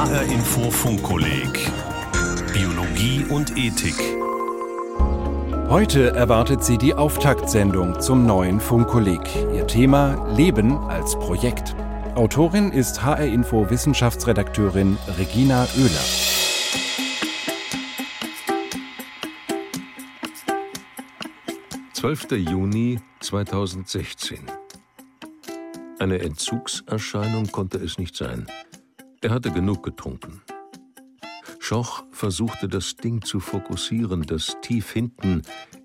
HR Info Funkkolleg Biologie und Ethik. Heute erwartet sie die Auftaktsendung zum neuen Funkkolleg. Ihr Thema Leben als Projekt. Autorin ist HR Info Wissenschaftsredakteurin Regina Oehler. Zwölfter Juni 2016. Eine Entzugserscheinung konnte es nicht sein. Er hatte genug getrunken. Schoch versuchte das Ding zu fokussieren, das tief hinten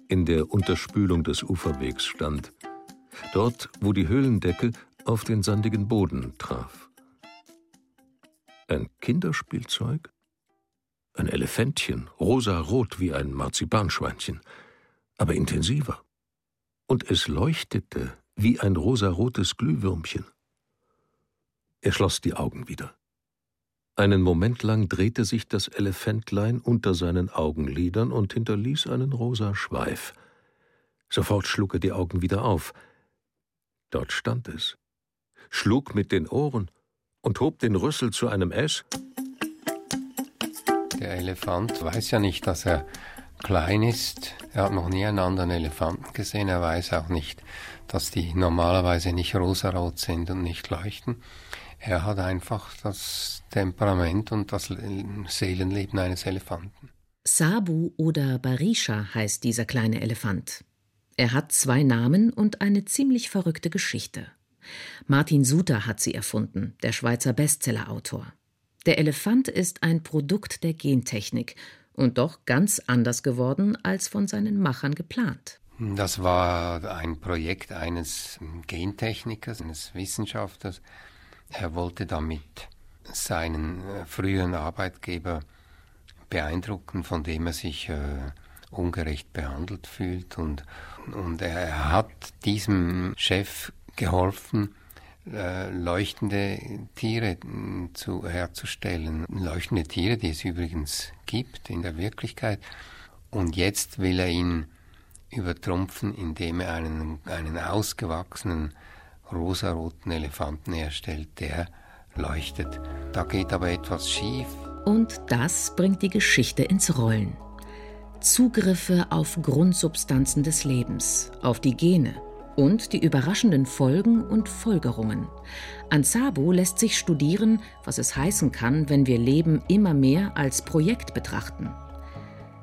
in der Unterspülung des Uferwegs stand. Dort, wo die Höhlendecke auf den sandigen Boden traf. Ein Kinderspielzeug? Ein Elefantchen, rosarot wie ein Marzipanschweinchen, aber intensiver. Und es leuchtete wie ein rosarotes Glühwürmchen. Er schloss die Augen wieder. Einen Moment lang drehte sich das Elefantlein unter seinen Augenlidern und hinterließ einen rosa Schweif. Sofort schlug er die Augen wieder auf. Dort stand es, schlug mit den Ohren und hob den Rüssel zu einem S. Der Elefant weiß ja nicht, dass er klein ist. Er hat noch nie einen anderen Elefanten gesehen. Er weiß auch nicht, dass die normalerweise nicht rosarot sind und nicht leuchten. Er hat einfach das Temperament und das Seelenleben eines Elefanten. Sabu oder Barisha heißt dieser kleine Elefant. Er hat zwei Namen und eine ziemlich verrückte Geschichte. Martin Suter hat sie erfunden, der Schweizer Bestsellerautor. Der Elefant ist ein Produkt der Gentechnik und doch ganz anders geworden als von seinen Machern geplant. Das war ein Projekt eines Gentechnikers, eines Wissenschaftlers. Er wollte damit seinen äh, früheren Arbeitgeber beeindrucken, von dem er sich äh, ungerecht behandelt fühlt. Und, und er hat diesem Chef geholfen, äh, leuchtende Tiere äh, zu, herzustellen. Leuchtende Tiere, die es übrigens gibt in der Wirklichkeit. Und jetzt will er ihn übertrumpfen, indem er einen, einen ausgewachsenen rosaroten Elefanten herstellt, der leuchtet. Da geht aber etwas schief. Und das bringt die Geschichte ins Rollen. Zugriffe auf Grundsubstanzen des Lebens, auf die Gene und die überraschenden Folgen und Folgerungen. An Sabo lässt sich studieren, was es heißen kann, wenn wir Leben immer mehr als Projekt betrachten.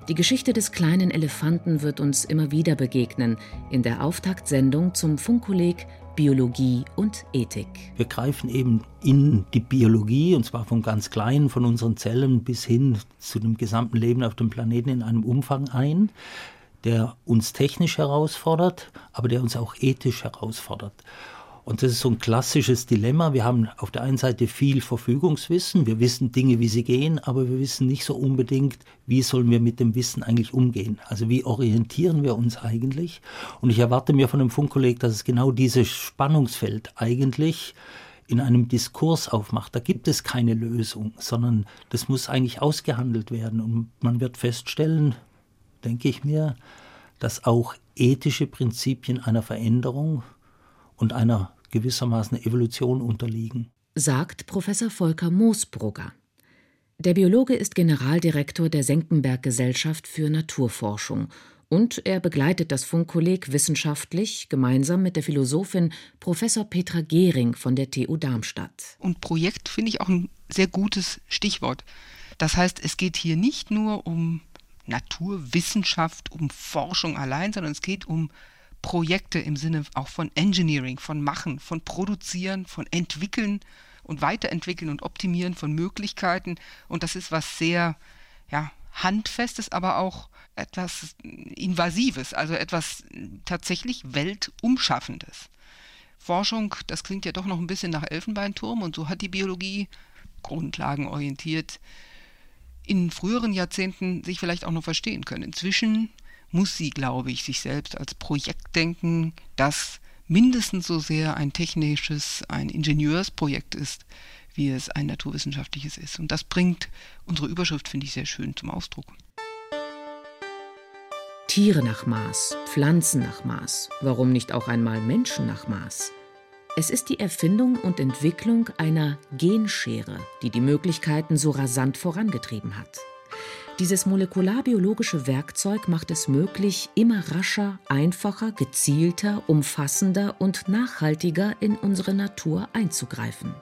Die Geschichte des kleinen Elefanten wird uns immer wieder begegnen in der Auftaktsendung zum Funkkolleg Biologie und Ethik. Wir greifen eben in die Biologie, und zwar von ganz kleinen, von unseren Zellen bis hin zu dem gesamten Leben auf dem Planeten in einem Umfang ein, der uns technisch herausfordert, aber der uns auch ethisch herausfordert. Und das ist so ein klassisches Dilemma. Wir haben auf der einen Seite viel Verfügungswissen, wir wissen Dinge, wie sie gehen, aber wir wissen nicht so unbedingt, wie sollen wir mit dem Wissen eigentlich umgehen. Also wie orientieren wir uns eigentlich? Und ich erwarte mir von dem Funkkolleg, dass es genau dieses Spannungsfeld eigentlich in einem Diskurs aufmacht. Da gibt es keine Lösung, sondern das muss eigentlich ausgehandelt werden. Und man wird feststellen, denke ich mir, dass auch ethische Prinzipien einer Veränderung und einer gewissermaßen Evolution unterliegen. Sagt Professor Volker Moosbrugger. Der Biologe ist Generaldirektor der Senckenberg Gesellschaft für Naturforschung und er begleitet das Funkkolleg wissenschaftlich gemeinsam mit der Philosophin Professor Petra Gehring von der TU Darmstadt. Und Projekt finde ich auch ein sehr gutes Stichwort. Das heißt, es geht hier nicht nur um Naturwissenschaft, um Forschung allein, sondern es geht um Projekte im Sinne auch von Engineering, von Machen, von Produzieren, von Entwickeln und Weiterentwickeln und Optimieren von Möglichkeiten. Und das ist was sehr ja, Handfestes, aber auch etwas Invasives, also etwas tatsächlich Weltumschaffendes. Forschung, das klingt ja doch noch ein bisschen nach Elfenbeinturm und so hat die Biologie grundlagenorientiert in früheren Jahrzehnten sich vielleicht auch noch verstehen können. Inzwischen muss sie, glaube ich, sich selbst als Projekt denken, das mindestens so sehr ein technisches, ein Ingenieursprojekt ist, wie es ein naturwissenschaftliches ist. Und das bringt unsere Überschrift, finde ich, sehr schön zum Ausdruck. Tiere nach Maß, Pflanzen nach Maß, warum nicht auch einmal Menschen nach Maß? Es ist die Erfindung und Entwicklung einer Genschere, die die Möglichkeiten so rasant vorangetrieben hat. Dieses molekularbiologische Werkzeug macht es möglich, immer rascher, einfacher, gezielter, umfassender und nachhaltiger in unsere Natur einzugreifen.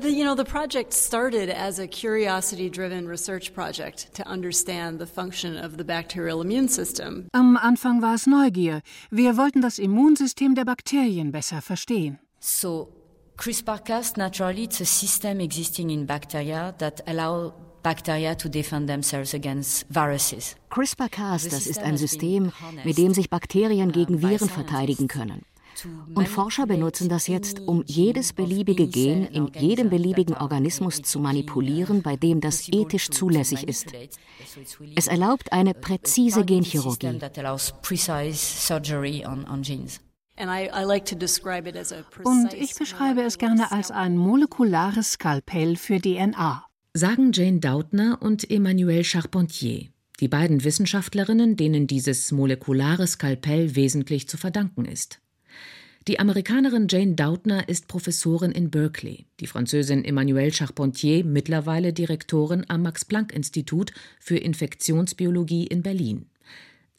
The, you know, the project started as a curiosity-driven research project to understand the function of the bacterial immune system. Am Anfang war es Neugier. Wir wollten das Immunsystem der Bakterien besser verstehen. So, CRISPR-Cas naturally it's a system existing in bacteria that allow bacteria to defend themselves against viruses. CRISPR-Cas, das ist ein System, mit dem sich Bakterien gegen Viren verteidigen können. Und Forscher benutzen das jetzt, um jedes beliebige Gen in jedem beliebigen Organismus zu manipulieren, bei dem das ethisch zulässig ist. Es erlaubt eine präzise Genchirurgie. Und ich beschreibe es gerne als ein molekulares Skalpell für DNA. Sagen Jane Dautner und Emmanuelle Charpentier, die beiden Wissenschaftlerinnen, denen dieses molekulare Skalpell wesentlich zu verdanken ist. Die Amerikanerin Jane Doudna ist Professorin in Berkeley, die Französin Emmanuelle Charpentier mittlerweile Direktorin am Max-Planck-Institut für Infektionsbiologie in Berlin.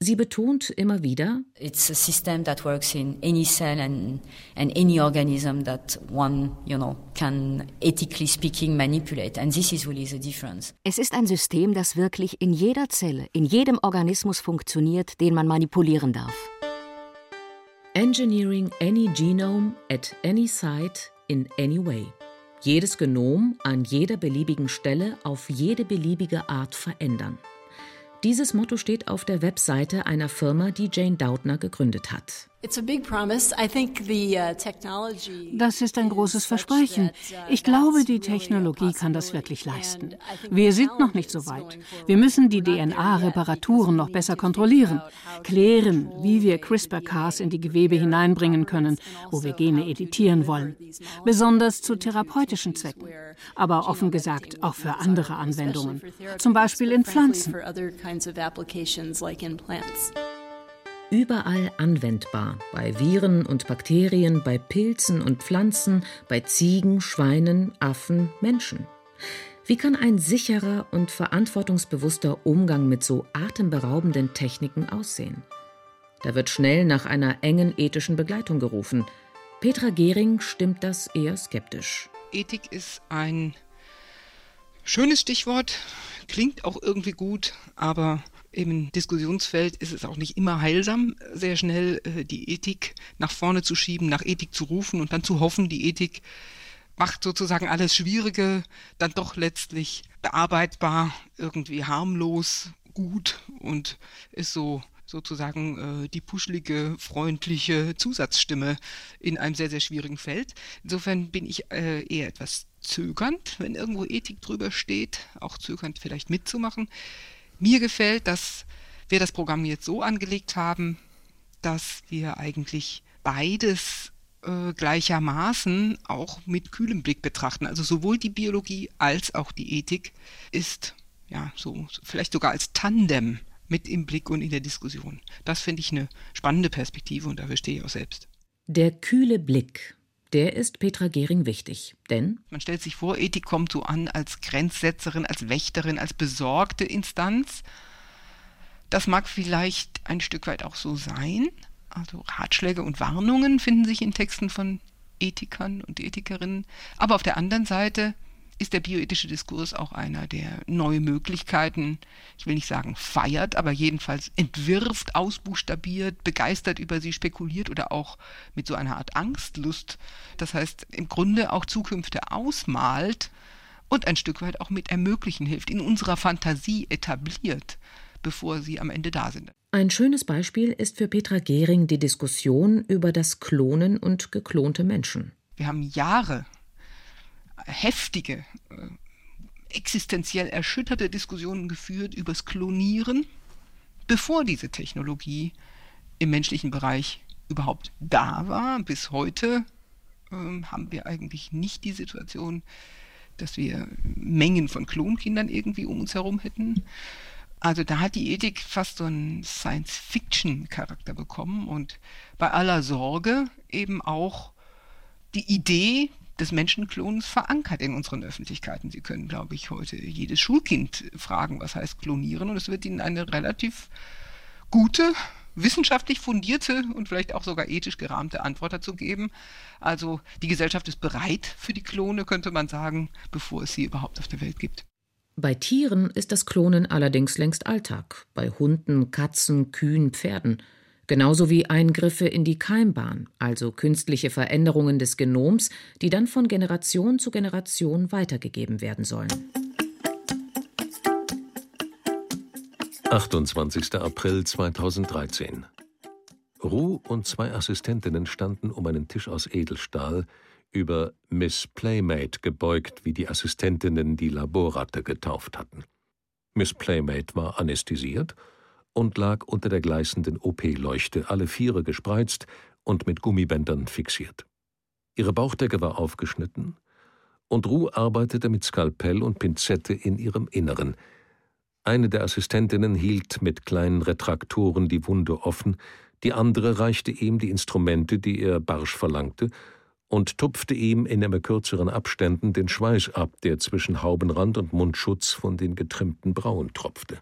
Sie betont immer wieder, It's a system that works in any cell and, and any organism that one, you know, can ethically speaking manipulate. And this is really the difference. Es ist ein System, das wirklich in jeder Zelle, in jedem Organismus funktioniert, den man manipulieren darf. Engineering any genome at any site in any way. Jedes Genom an jeder beliebigen Stelle auf jede beliebige Art verändern. Dieses Motto steht auf der Webseite einer Firma, die Jane Doudna gegründet hat. Das ist ein großes Versprechen. uh, Ich glaube, die Technologie kann das wirklich leisten. Wir sind noch nicht so weit. Wir müssen die DNA-Reparaturen noch besser kontrollieren, klären, wie wir CRISPR-Cas in die Gewebe hineinbringen können, wo wir Gene editieren wollen. Besonders zu therapeutischen Zwecken, aber offen gesagt auch für andere Anwendungen, zum Beispiel in Pflanzen. Überall anwendbar, bei Viren und Bakterien, bei Pilzen und Pflanzen, bei Ziegen, Schweinen, Affen, Menschen. Wie kann ein sicherer und verantwortungsbewusster Umgang mit so atemberaubenden Techniken aussehen? Da wird schnell nach einer engen ethischen Begleitung gerufen. Petra Gehring stimmt das eher skeptisch. Ethik ist ein schönes Stichwort, klingt auch irgendwie gut, aber im Diskussionsfeld ist es auch nicht immer heilsam, sehr schnell äh, die Ethik nach vorne zu schieben, nach Ethik zu rufen und dann zu hoffen, die Ethik macht sozusagen alles Schwierige dann doch letztlich bearbeitbar, irgendwie harmlos, gut und ist so sozusagen äh, die puschlige, freundliche Zusatzstimme in einem sehr, sehr schwierigen Feld. Insofern bin ich äh, eher etwas zögernd, wenn irgendwo Ethik drüber steht, auch zögernd vielleicht mitzumachen. Mir gefällt, dass wir das Programm jetzt so angelegt haben, dass wir eigentlich beides äh, gleichermaßen auch mit kühlem Blick betrachten. Also sowohl die Biologie als auch die Ethik ist ja so vielleicht sogar als Tandem mit im Blick und in der Diskussion. Das finde ich eine spannende Perspektive und dafür stehe ich auch selbst. Der kühle Blick, der ist Petra Gehring wichtig, denn man stellt sich vor, Ethik kommt so an als Grenzsetzerin, als Wächterin, als besorgte Instanz. Das mag vielleicht ein Stück weit auch so sein. Also Ratschläge und Warnungen finden sich in Texten von Ethikern und Ethikerinnen. Aber auf der anderen Seite ist der bioethische Diskurs auch einer, der neue Möglichkeiten, ich will nicht sagen feiert, aber jedenfalls entwirft, ausbuchstabiert, begeistert über sie spekuliert oder auch mit so einer Art Angstlust. Das heißt, im Grunde auch Zukünfte ausmalt und ein Stück weit auch mit ermöglichen hilft, in unserer Fantasie etabliert, bevor sie am Ende da sind. Ein schönes Beispiel ist für Petra Gehring die Diskussion über das Klonen und geklonte Menschen. Wir haben Jahre heftige, äh, existenziell erschütterte Diskussionen geführt übers Klonieren, bevor diese Technologie im menschlichen Bereich überhaupt da war. Bis heute ähm, haben wir eigentlich nicht die Situation, dass wir Mengen von Klonkindern irgendwie um uns herum hätten. Also da hat die Ethik fast so einen Science-Fiction-Charakter bekommen und bei aller Sorge eben auch die Idee des Menschenklonens verankert in unseren Öffentlichkeiten. Sie können, glaube ich, heute jedes Schulkind fragen, was heißt klonieren, und es wird ihnen eine relativ gute, wissenschaftlich fundierte und vielleicht auch sogar ethisch gerahmte Antwort dazu geben. Also die Gesellschaft ist bereit für die Klone, könnte man sagen, bevor es sie überhaupt auf der Welt gibt. Bei Tieren ist das Klonen allerdings längst Alltag, bei Hunden, Katzen, Kühen, Pferden genauso wie Eingriffe in die Keimbahn, also künstliche Veränderungen des Genoms, die dann von Generation zu Generation weitergegeben werden sollen. 28. April 2013. Ruh und zwei Assistentinnen standen um einen Tisch aus Edelstahl, über Miss Playmate gebeugt, wie die Assistentinnen die Laborratte getauft hatten. Miss Playmate war anästhesiert und lag unter der gleißenden OP-Leuchte, alle Viere gespreizt und mit Gummibändern fixiert. Ihre Bauchdecke war aufgeschnitten, und Ruh arbeitete mit Skalpell und Pinzette in ihrem Inneren. Eine der Assistentinnen hielt mit kleinen Retraktoren die Wunde offen, die andere reichte ihm die Instrumente, die er barsch verlangte, und tupfte ihm in immer kürzeren Abständen den Schweiß ab, der zwischen Haubenrand und Mundschutz von den getrimmten Brauen tropfte.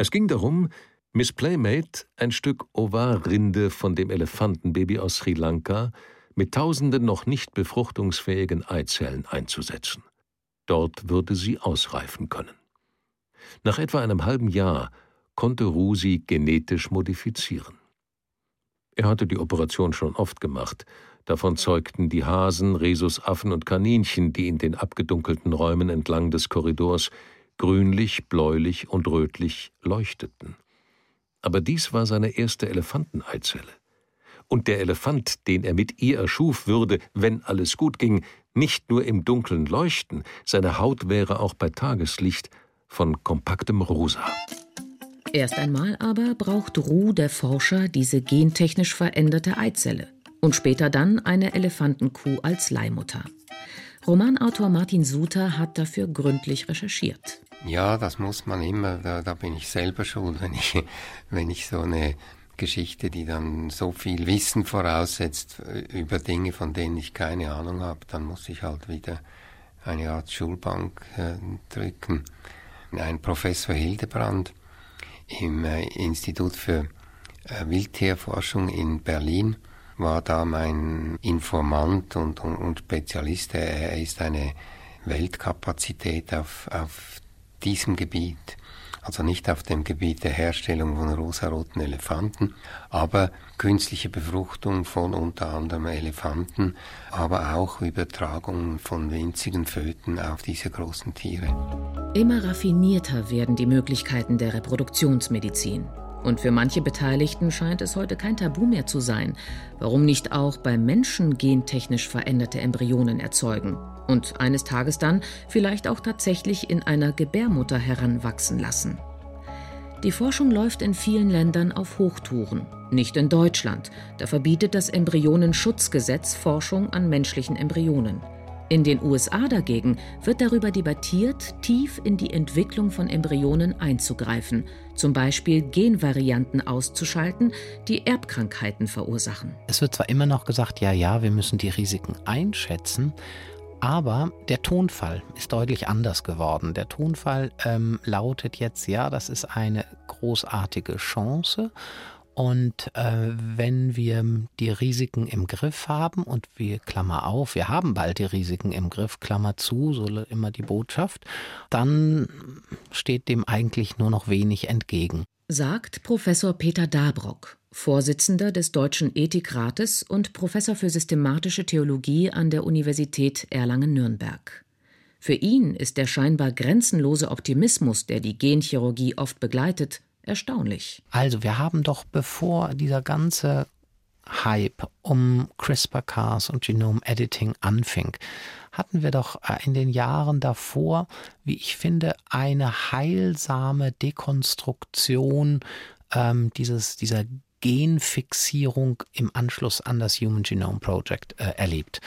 Es ging darum, Miss Playmate ein Stück Ovarrinde von dem Elefantenbaby aus Sri Lanka mit tausenden noch nicht befruchtungsfähigen Eizellen einzusetzen. Dort würde sie ausreifen können. Nach etwa einem halben Jahr konnte Rusi genetisch modifizieren. Er hatte die Operation schon oft gemacht, davon zeugten die Hasen, Rhesusaffen und Kaninchen, die in den abgedunkelten Räumen entlang des Korridors grünlich, bläulich und rötlich leuchteten. Aber dies war seine erste Elefanteneizelle. Und der Elefant, den er mit ihr erschuf, würde, wenn alles gut ging, nicht nur im Dunkeln leuchten, seine Haut wäre auch bei Tageslicht von kompaktem Rosa. Erst einmal aber braucht Ruh, der Forscher, diese gentechnisch veränderte Eizelle und später dann eine Elefantenkuh als Leihmutter. Romanautor Martin Suter hat dafür gründlich recherchiert. Ja, das muss man immer, da, da bin ich selber schuld, wenn ich, wenn ich so eine Geschichte, die dann so viel Wissen voraussetzt äh, über Dinge, von denen ich keine Ahnung habe, dann muss ich halt wieder eine Art Schulbank äh, drücken. Ein Professor Hildebrand im äh, Institut für äh, Wildtierforschung in Berlin war da mein Informant und, und, und Spezialist. Er ist eine Weltkapazität auf, auf diesem Gebiet, also nicht auf dem Gebiet der Herstellung von rosaroten Elefanten, aber künstliche Befruchtung von unter anderem Elefanten, aber auch Übertragung von winzigen Föten auf diese großen Tiere. Immer raffinierter werden die Möglichkeiten der Reproduktionsmedizin. Und für manche Beteiligten scheint es heute kein Tabu mehr zu sein. Warum nicht auch bei Menschen gentechnisch veränderte Embryonen erzeugen und eines Tages dann vielleicht auch tatsächlich in einer Gebärmutter heranwachsen lassen? Die Forschung läuft in vielen Ländern auf Hochtouren. Nicht in Deutschland. Da verbietet das Embryonenschutzgesetz Forschung an menschlichen Embryonen. In den USA dagegen wird darüber debattiert, tief in die Entwicklung von Embryonen einzugreifen, zum Beispiel Genvarianten auszuschalten, die Erbkrankheiten verursachen. Es wird zwar immer noch gesagt, ja, ja, wir müssen die Risiken einschätzen, aber der Tonfall ist deutlich anders geworden. Der Tonfall ähm, lautet jetzt, ja, das ist eine großartige Chance und äh, wenn wir die Risiken im Griff haben und wir, Klammer auf, wir haben bald die Risiken im Griff, Klammer zu, so immer die Botschaft, dann steht dem eigentlich nur noch wenig entgegen. Sagt Professor Peter Dabrock, Vorsitzender des Deutschen Ethikrates und Professor für systematische Theologie an der Universität Erlangen-Nürnberg. Für ihn ist der scheinbar grenzenlose Optimismus, der die Genchirurgie oft begleitet, erstaunlich. Also wir haben doch, bevor dieser ganze Hype um CRISPR-Cas und Genome Editing anfing, hatten wir doch äh, in den Jahren davor, wie ich finde, eine heilsame Dekonstruktion ähm, dieses, dieser Genfixierung im Anschluss an das Human Genome Project äh, erlebt.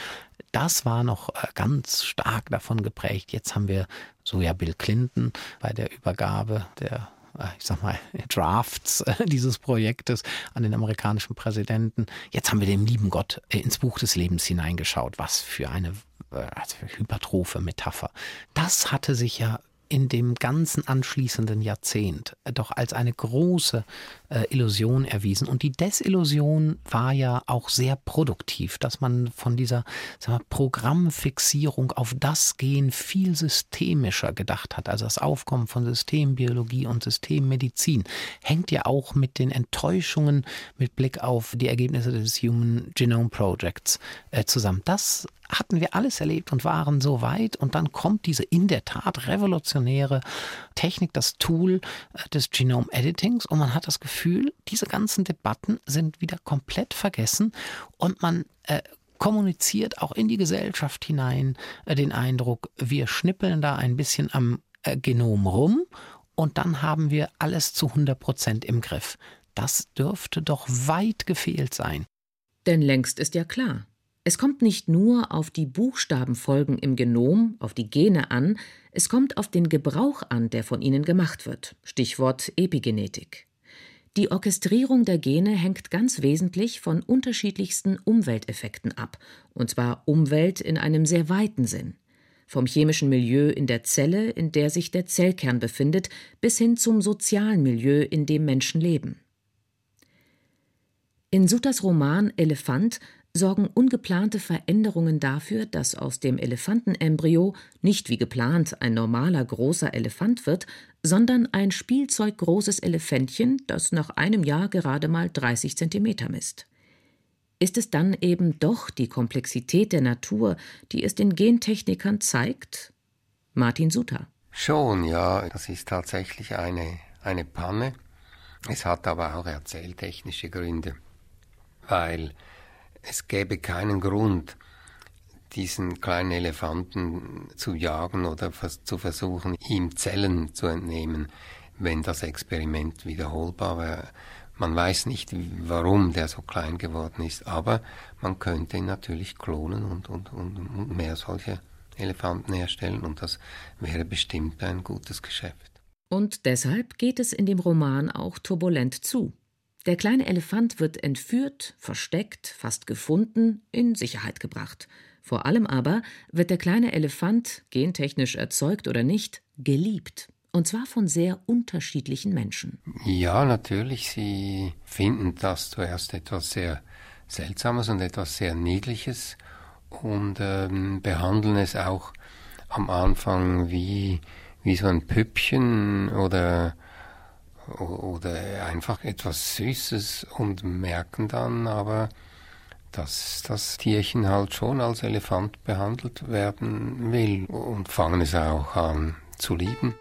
Das war noch äh, ganz stark davon geprägt. Jetzt haben wir so ja Bill Clinton bei der Übergabe der ich sag mal, Drafts äh, dieses Projektes an den amerikanischen Präsidenten. Jetzt haben wir dem lieben Gott ins Buch des Lebens hineingeschaut. Was für eine also hypertrophe Metapher. Das hatte sich ja in dem ganzen anschließenden Jahrzehnt doch als eine große äh, Illusion erwiesen. Und die Desillusion war ja auch sehr produktiv, dass man von dieser wir, Programmfixierung auf das Gehen viel systemischer gedacht hat. Also das Aufkommen von Systembiologie und Systemmedizin hängt ja auch mit den Enttäuschungen mit Blick auf die Ergebnisse des Human Genome Projects äh, zusammen. Das hatten wir alles erlebt und waren so weit. Und dann kommt diese in der Tat revolutionäre Technik, das Tool äh, des Genome Editings. Und man hat das Gefühl, diese ganzen Debatten sind wieder komplett vergessen und man äh, kommuniziert auch in die Gesellschaft hinein äh, den Eindruck, wir schnippeln da ein bisschen am äh, Genom rum und dann haben wir alles zu 100 Prozent im Griff. Das dürfte doch weit gefehlt sein. Denn längst ist ja klar, es kommt nicht nur auf die Buchstabenfolgen im Genom, auf die Gene an, es kommt auf den Gebrauch an, der von ihnen gemacht wird. Stichwort Epigenetik. Die Orchestrierung der Gene hängt ganz wesentlich von unterschiedlichsten Umwelteffekten ab, und zwar Umwelt in einem sehr weiten Sinn. Vom chemischen Milieu in der Zelle, in der sich der Zellkern befindet, bis hin zum sozialen Milieu, in dem Menschen leben. In Sutas Roman Elefant sorgen ungeplante Veränderungen dafür, dass aus dem Elefantenembryo nicht wie geplant ein normaler großer Elefant wird, sondern ein spielzeuggroßes Elefantchen, das nach einem Jahr gerade mal 30 Zentimeter misst. Ist es dann eben doch die Komplexität der Natur, die es den Gentechnikern zeigt? Martin Suter. Schon, ja, das ist tatsächlich eine, eine Panne. Es hat aber auch erzähltechnische Gründe, weil es gäbe keinen Grund, diesen kleinen Elefanten zu jagen oder zu versuchen, ihm Zellen zu entnehmen, wenn das Experiment wiederholbar wäre. Man weiß nicht, warum der so klein geworden ist, aber man könnte ihn natürlich klonen und, und, und mehr solche Elefanten herstellen und das wäre bestimmt ein gutes Geschäft. Und deshalb geht es in dem Roman auch turbulent zu. Der kleine Elefant wird entführt, versteckt, fast gefunden, in Sicherheit gebracht. Vor allem aber wird der kleine Elefant, gentechnisch erzeugt oder nicht, geliebt. Und zwar von sehr unterschiedlichen Menschen. Ja, natürlich. Sie finden das zuerst etwas sehr Seltsames und etwas sehr Niedliches und ähm, behandeln es auch am Anfang wie, wie so ein Püppchen oder oder einfach etwas Süßes und merken dann aber, dass das Tierchen halt schon als Elefant behandelt werden will und fangen es auch an zu lieben.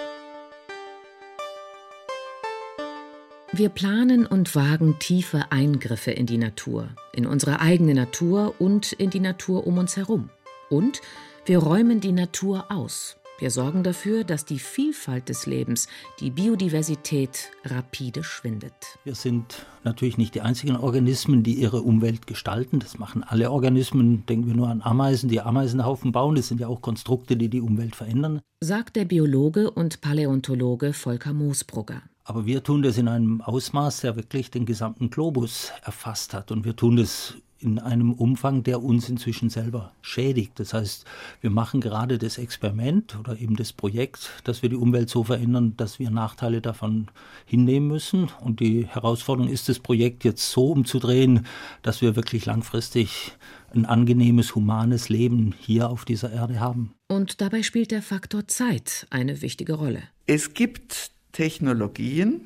Wir planen und wagen tiefe Eingriffe in die Natur, in unsere eigene Natur und in die Natur um uns herum. Und wir räumen die Natur aus, wir sorgen dafür, dass die Vielfalt des Lebens, die Biodiversität rapide schwindet. Wir sind natürlich nicht die einzigen Organismen, die ihre Umwelt gestalten. Das machen alle Organismen. Denken wir nur an Ameisen, die Ameisenhaufen bauen. Das sind ja auch Konstrukte, die die Umwelt verändern. Sagt der Biologe und Paläontologe Volker Moosbrugger. Aber wir tun das in einem Ausmaß, der wirklich den gesamten Globus erfasst hat. Und wir tun das in einem Umfang, der uns inzwischen selber schädigt. Das heißt, wir machen gerade das Experiment oder eben das Projekt, dass wir die Umwelt so verändern, dass wir Nachteile davon hinnehmen müssen. Und die Herausforderung ist, das Projekt jetzt so umzudrehen, dass wir wirklich langfristig ein angenehmes, humanes Leben hier auf dieser Erde haben. Und dabei spielt der Faktor Zeit eine wichtige Rolle. Es gibt Technologien,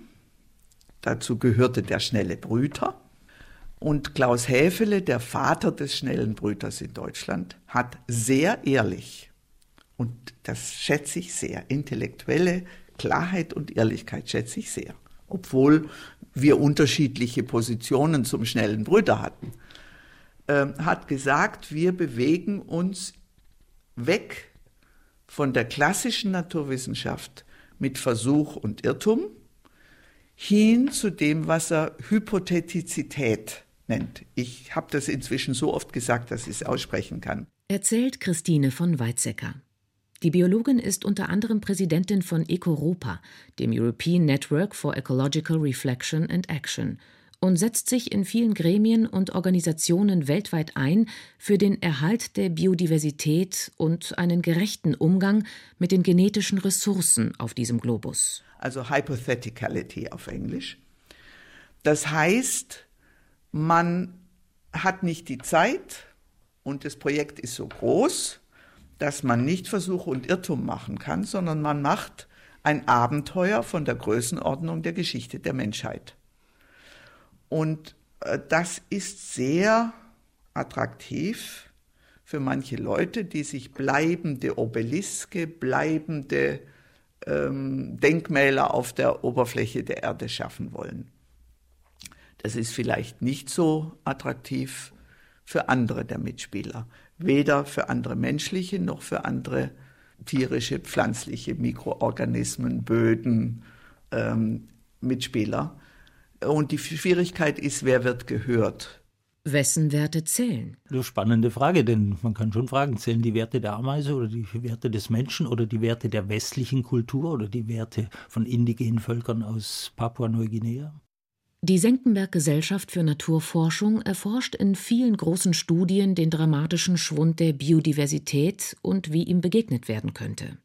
dazu gehörte der schnelle Brüter, und Klaus Häfele, der Vater des schnellen Brüters in Deutschland, hat sehr ehrlich, und das schätze ich sehr, intellektuelle Klarheit und Ehrlichkeit schätze ich sehr, obwohl wir unterschiedliche Positionen zum schnellen Brüter hatten, äh, hat gesagt, wir bewegen uns weg von der klassischen Naturwissenschaft mit Versuch und Irrtum hin zu dem, was er Hypothetizität nennt. Ich habe das inzwischen so oft gesagt, dass ich es aussprechen kann. Erzählt Christine von Weizsäcker. Die Biologin ist unter anderem Präsidentin von EcoRopa, dem European Network for Ecological Reflection and Action, und setzt sich in vielen Gremien und Organisationen weltweit ein für den Erhalt der Biodiversität und einen gerechten Umgang mit den genetischen Ressourcen auf diesem Globus. Also Hypotheticality auf Englisch. Das heißt, man hat nicht die Zeit und das Projekt ist so groß, dass man nicht Versuch und Irrtum machen kann, sondern man macht ein Abenteuer von der Größenordnung der Geschichte der Menschheit. Und äh, das ist sehr attraktiv für manche Leute, die sich bleibende Obeliske, bleibende ähm, Denkmäler auf der Oberfläche der Erde schaffen wollen. Das ist vielleicht nicht so attraktiv für andere der Mitspieler, weder für andere menschliche noch für andere tierische, pflanzliche Mikroorganismen, Böden, ähm, Mitspieler. Und die Schwierigkeit ist, wer wird gehört? Wessen Werte zählen? Eine spannende Frage, denn man kann schon fragen, zählen die Werte der Ameise oder die Werte des Menschen oder die Werte der westlichen Kultur oder die Werte von indigenen Völkern aus Papua-Neuguinea? Die Senckenberg Gesellschaft für Naturforschung erforscht in vielen großen Studien den dramatischen Schwund der Biodiversität und wie ihm begegnet werden könnte.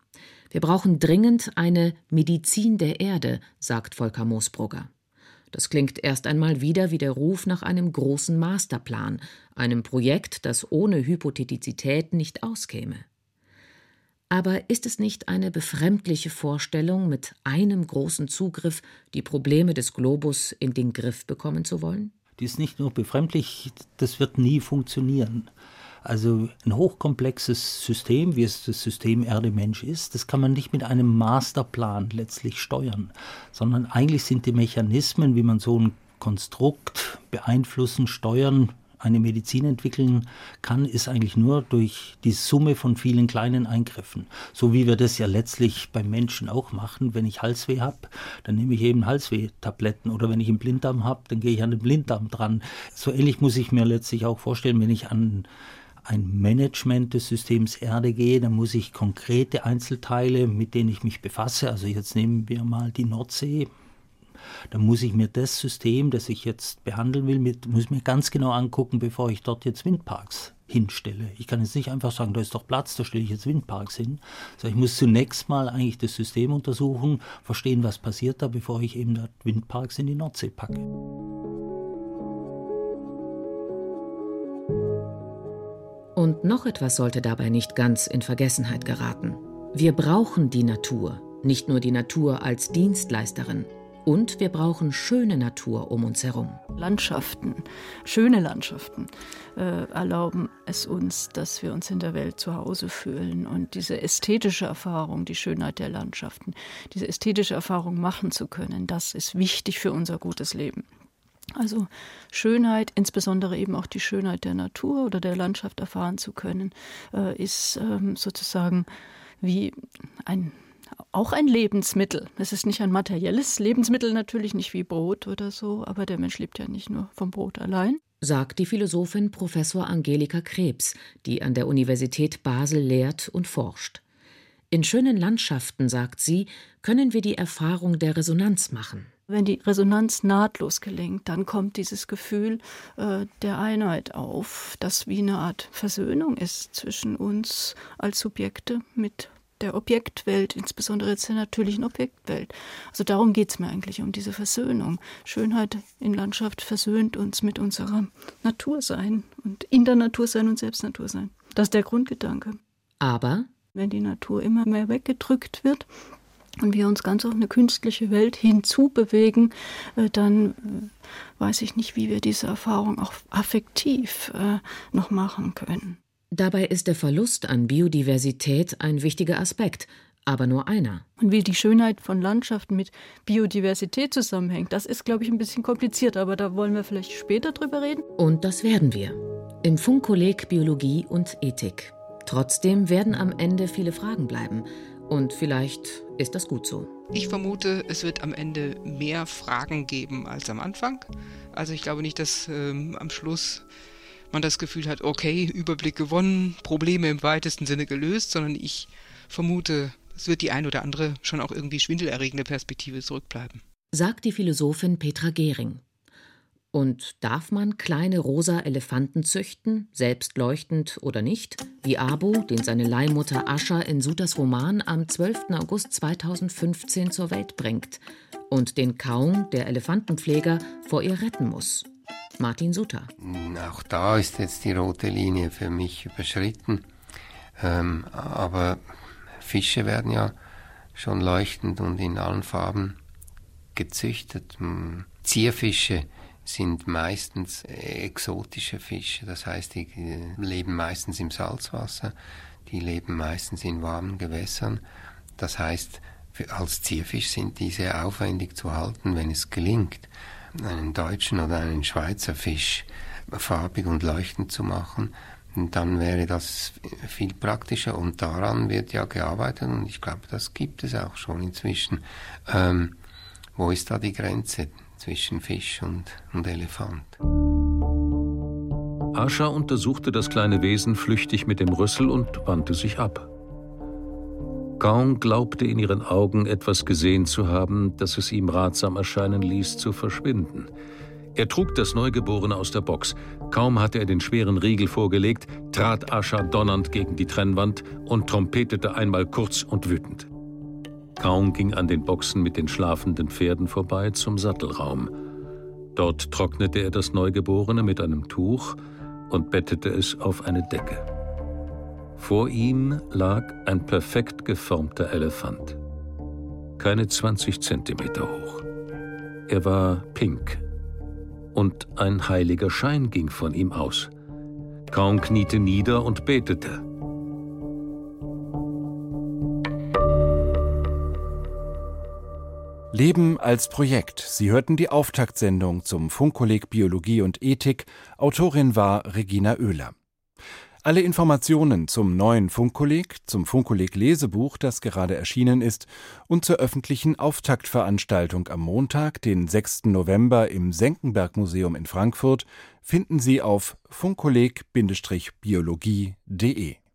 Wir brauchen dringend eine Medizin der Erde, sagt Volker Moosbrugger. Das klingt erst einmal wieder wie der Ruf nach einem großen Masterplan, einem Projekt, das ohne Hypothetizität nicht auskäme. Aber ist es nicht eine befremdliche Vorstellung, mit einem großen Zugriff die Probleme des Globus in den Griff bekommen zu wollen? Die ist nicht nur befremdlich, das wird nie funktionieren. Also ein hochkomplexes System, wie es das System Erde-Mensch ist, das kann man nicht mit einem Masterplan letztlich steuern, sondern eigentlich sind die Mechanismen, wie man so ein Konstrukt beeinflussen, steuern, eine Medizin entwickeln kann, ist eigentlich nur durch die Summe von vielen kleinen Eingriffen. So wie wir das ja letztlich beim Menschen auch machen. Wenn ich Halsweh habe, dann nehme ich eben Halsweh-Tabletten. Oder wenn ich einen Blinddarm habe, dann gehe ich an den Blinddarm dran. So ähnlich muss ich mir letztlich auch vorstellen, wenn ich an ein Management des Systems Erde gehe, dann muss ich konkrete Einzelteile, mit denen ich mich befasse, also jetzt nehmen wir mal die Nordsee, dann muss ich mir das System, das ich jetzt behandeln will, mit, muss mir ganz genau angucken, bevor ich dort jetzt Windparks hinstelle. Ich kann jetzt nicht einfach sagen, da ist doch Platz, da stelle ich jetzt Windparks hin. Also ich muss zunächst mal eigentlich das System untersuchen, verstehen, was passiert da, bevor ich eben dort Windparks in die Nordsee packe. Und noch etwas sollte dabei nicht ganz in Vergessenheit geraten. Wir brauchen die Natur, nicht nur die Natur als Dienstleisterin, und wir brauchen schöne Natur um uns herum. Landschaften, schöne Landschaften äh, erlauben es uns, dass wir uns in der Welt zu Hause fühlen und diese ästhetische Erfahrung, die Schönheit der Landschaften, diese ästhetische Erfahrung machen zu können, das ist wichtig für unser gutes Leben. Also Schönheit, insbesondere eben auch die Schönheit der Natur oder der Landschaft erfahren zu können, äh, ist ähm, sozusagen wie ein auch ein Lebensmittel. Es ist nicht ein materielles Lebensmittel, natürlich nicht wie Brot oder so, aber der Mensch lebt ja nicht nur vom Brot allein. Sagt die Philosophin Professor Angelika Krebs, die an der Universität Basel lehrt und forscht. In schönen Landschaften, sagt sie, können wir die Erfahrung der Resonanz machen. Wenn die Resonanz nahtlos gelingt, dann kommt dieses Gefühl äh, der Einheit auf, das wie eine Art Versöhnung ist zwischen uns als Subjekte mit der Objektwelt, insbesondere jetzt der natürlichen Objektwelt. Also darum geht es mir eigentlich, um diese Versöhnung. Schönheit in Landschaft versöhnt uns mit unserer Natur sein und in der Natur sein und selbst Natur sein. Das ist der Grundgedanke. Aber wenn die Natur immer mehr weggedrückt wird, und wir uns ganz auf eine künstliche Welt hinzubewegen, äh, dann äh, weiß ich nicht, wie wir diese Erfahrung auch affektiv äh, noch machen können. Dabei ist der Verlust an Biodiversität ein wichtiger Aspekt, aber nur einer. Und wie die Schönheit von Landschaften mit Biodiversität zusammenhängt, das ist, glaube ich, ein bisschen kompliziert, aber da wollen wir vielleicht später drüber reden. Und das werden wir. Im Funkkolleg Biologie und Ethik. Trotzdem werden am Ende viele Fragen bleiben. Und vielleicht ist das gut so. Ich vermute, es wird am Ende mehr Fragen geben als am Anfang. Also ich glaube nicht, dass ähm, am Schluss man das Gefühl hat, okay, Überblick gewonnen, Probleme im weitesten Sinne gelöst, sondern ich vermute, es wird die ein oder andere schon auch irgendwie schwindelerregende Perspektive zurückbleiben. Sagt die Philosophin Petra Gehring. Und darf man kleine rosa Elefanten züchten, selbst leuchtend oder nicht, wie Abu, den seine Leihmutter Ascha in Sutas Roman am 12. August 2015 zur Welt bringt und den Kaum, der Elefantenpfleger, vor ihr retten muss? Martin Suter. Auch da ist jetzt die rote Linie für mich überschritten. Ähm, aber Fische werden ja schon leuchtend und in allen Farben gezüchtet. Hm, Zierfische sind meistens exotische Fische, das heißt, die leben meistens im Salzwasser, die leben meistens in warmen Gewässern. Das heißt, als Zierfisch sind diese aufwendig zu halten, wenn es gelingt, einen deutschen oder einen Schweizer Fisch farbig und leuchtend zu machen, dann wäre das viel praktischer und daran wird ja gearbeitet und ich glaube, das gibt es auch schon inzwischen. Ähm, wo ist da die Grenze zwischen Fisch und, und Elefant? Ascha untersuchte das kleine Wesen flüchtig mit dem Rüssel und wandte sich ab. Kaum glaubte in ihren Augen etwas gesehen zu haben, das es ihm ratsam erscheinen ließ, zu verschwinden. Er trug das Neugeborene aus der Box. Kaum hatte er den schweren Riegel vorgelegt, trat Ascha donnernd gegen die Trennwand und trompetete einmal kurz und wütend. Kaum ging an den Boxen mit den schlafenden Pferden vorbei zum Sattelraum. Dort trocknete er das Neugeborene mit einem Tuch und bettete es auf eine Decke. Vor ihm lag ein perfekt geformter Elefant. Keine 20 Zentimeter hoch. Er war pink und ein heiliger Schein ging von ihm aus. Kaum kniete nieder und betete. Leben als Projekt. Sie hörten die Auftaktsendung zum Funkkolleg Biologie und Ethik. Autorin war Regina Oehler. Alle Informationen zum neuen Funkkolleg, zum Funkkolleg Lesebuch, das gerade erschienen ist, und zur öffentlichen Auftaktveranstaltung am Montag, den 6. November im Senckenberg Museum in Frankfurt, finden Sie auf funkkolleg-biologie.de.